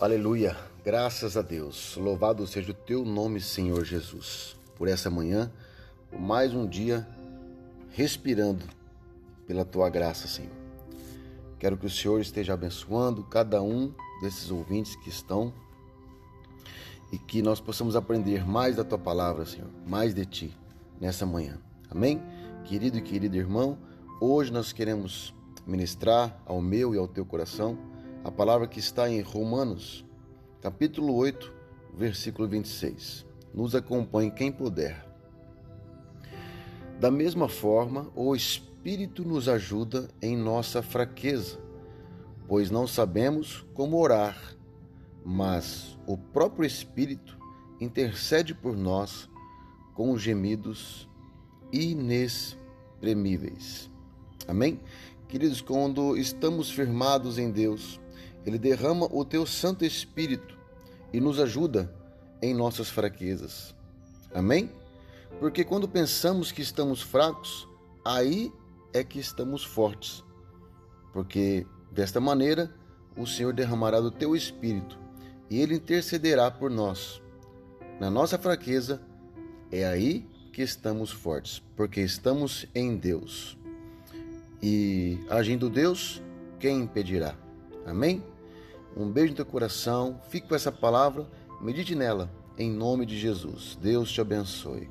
Aleluia, graças a Deus. Louvado seja o teu nome, Senhor Jesus, por essa manhã, por mais um dia respirando pela tua graça, Senhor. Quero que o Senhor esteja abençoando cada um desses ouvintes que estão e que nós possamos aprender mais da tua palavra, Senhor, mais de ti nessa manhã. Amém? Querido e querido irmão, hoje nós queremos ministrar ao meu e ao teu coração a palavra que está em Romanos, capítulo 8, versículo 26. Nos acompanhe quem puder. Da mesma forma, o Espírito nos ajuda em nossa fraqueza, pois não sabemos como orar, mas o próprio Espírito intercede por nós com gemidos inexprimíveis. Amém? Queridos, quando estamos firmados em Deus, ele derrama o teu Santo Espírito e nos ajuda em nossas fraquezas. Amém? Porque quando pensamos que estamos fracos, aí é que estamos fortes. Porque desta maneira o Senhor derramará do teu Espírito e ele intercederá por nós. Na nossa fraqueza, é aí que estamos fortes, porque estamos em Deus. E agindo Deus, quem impedirá? Amém? Um beijo no teu coração, fique com essa palavra, medite nela, em nome de Jesus. Deus te abençoe.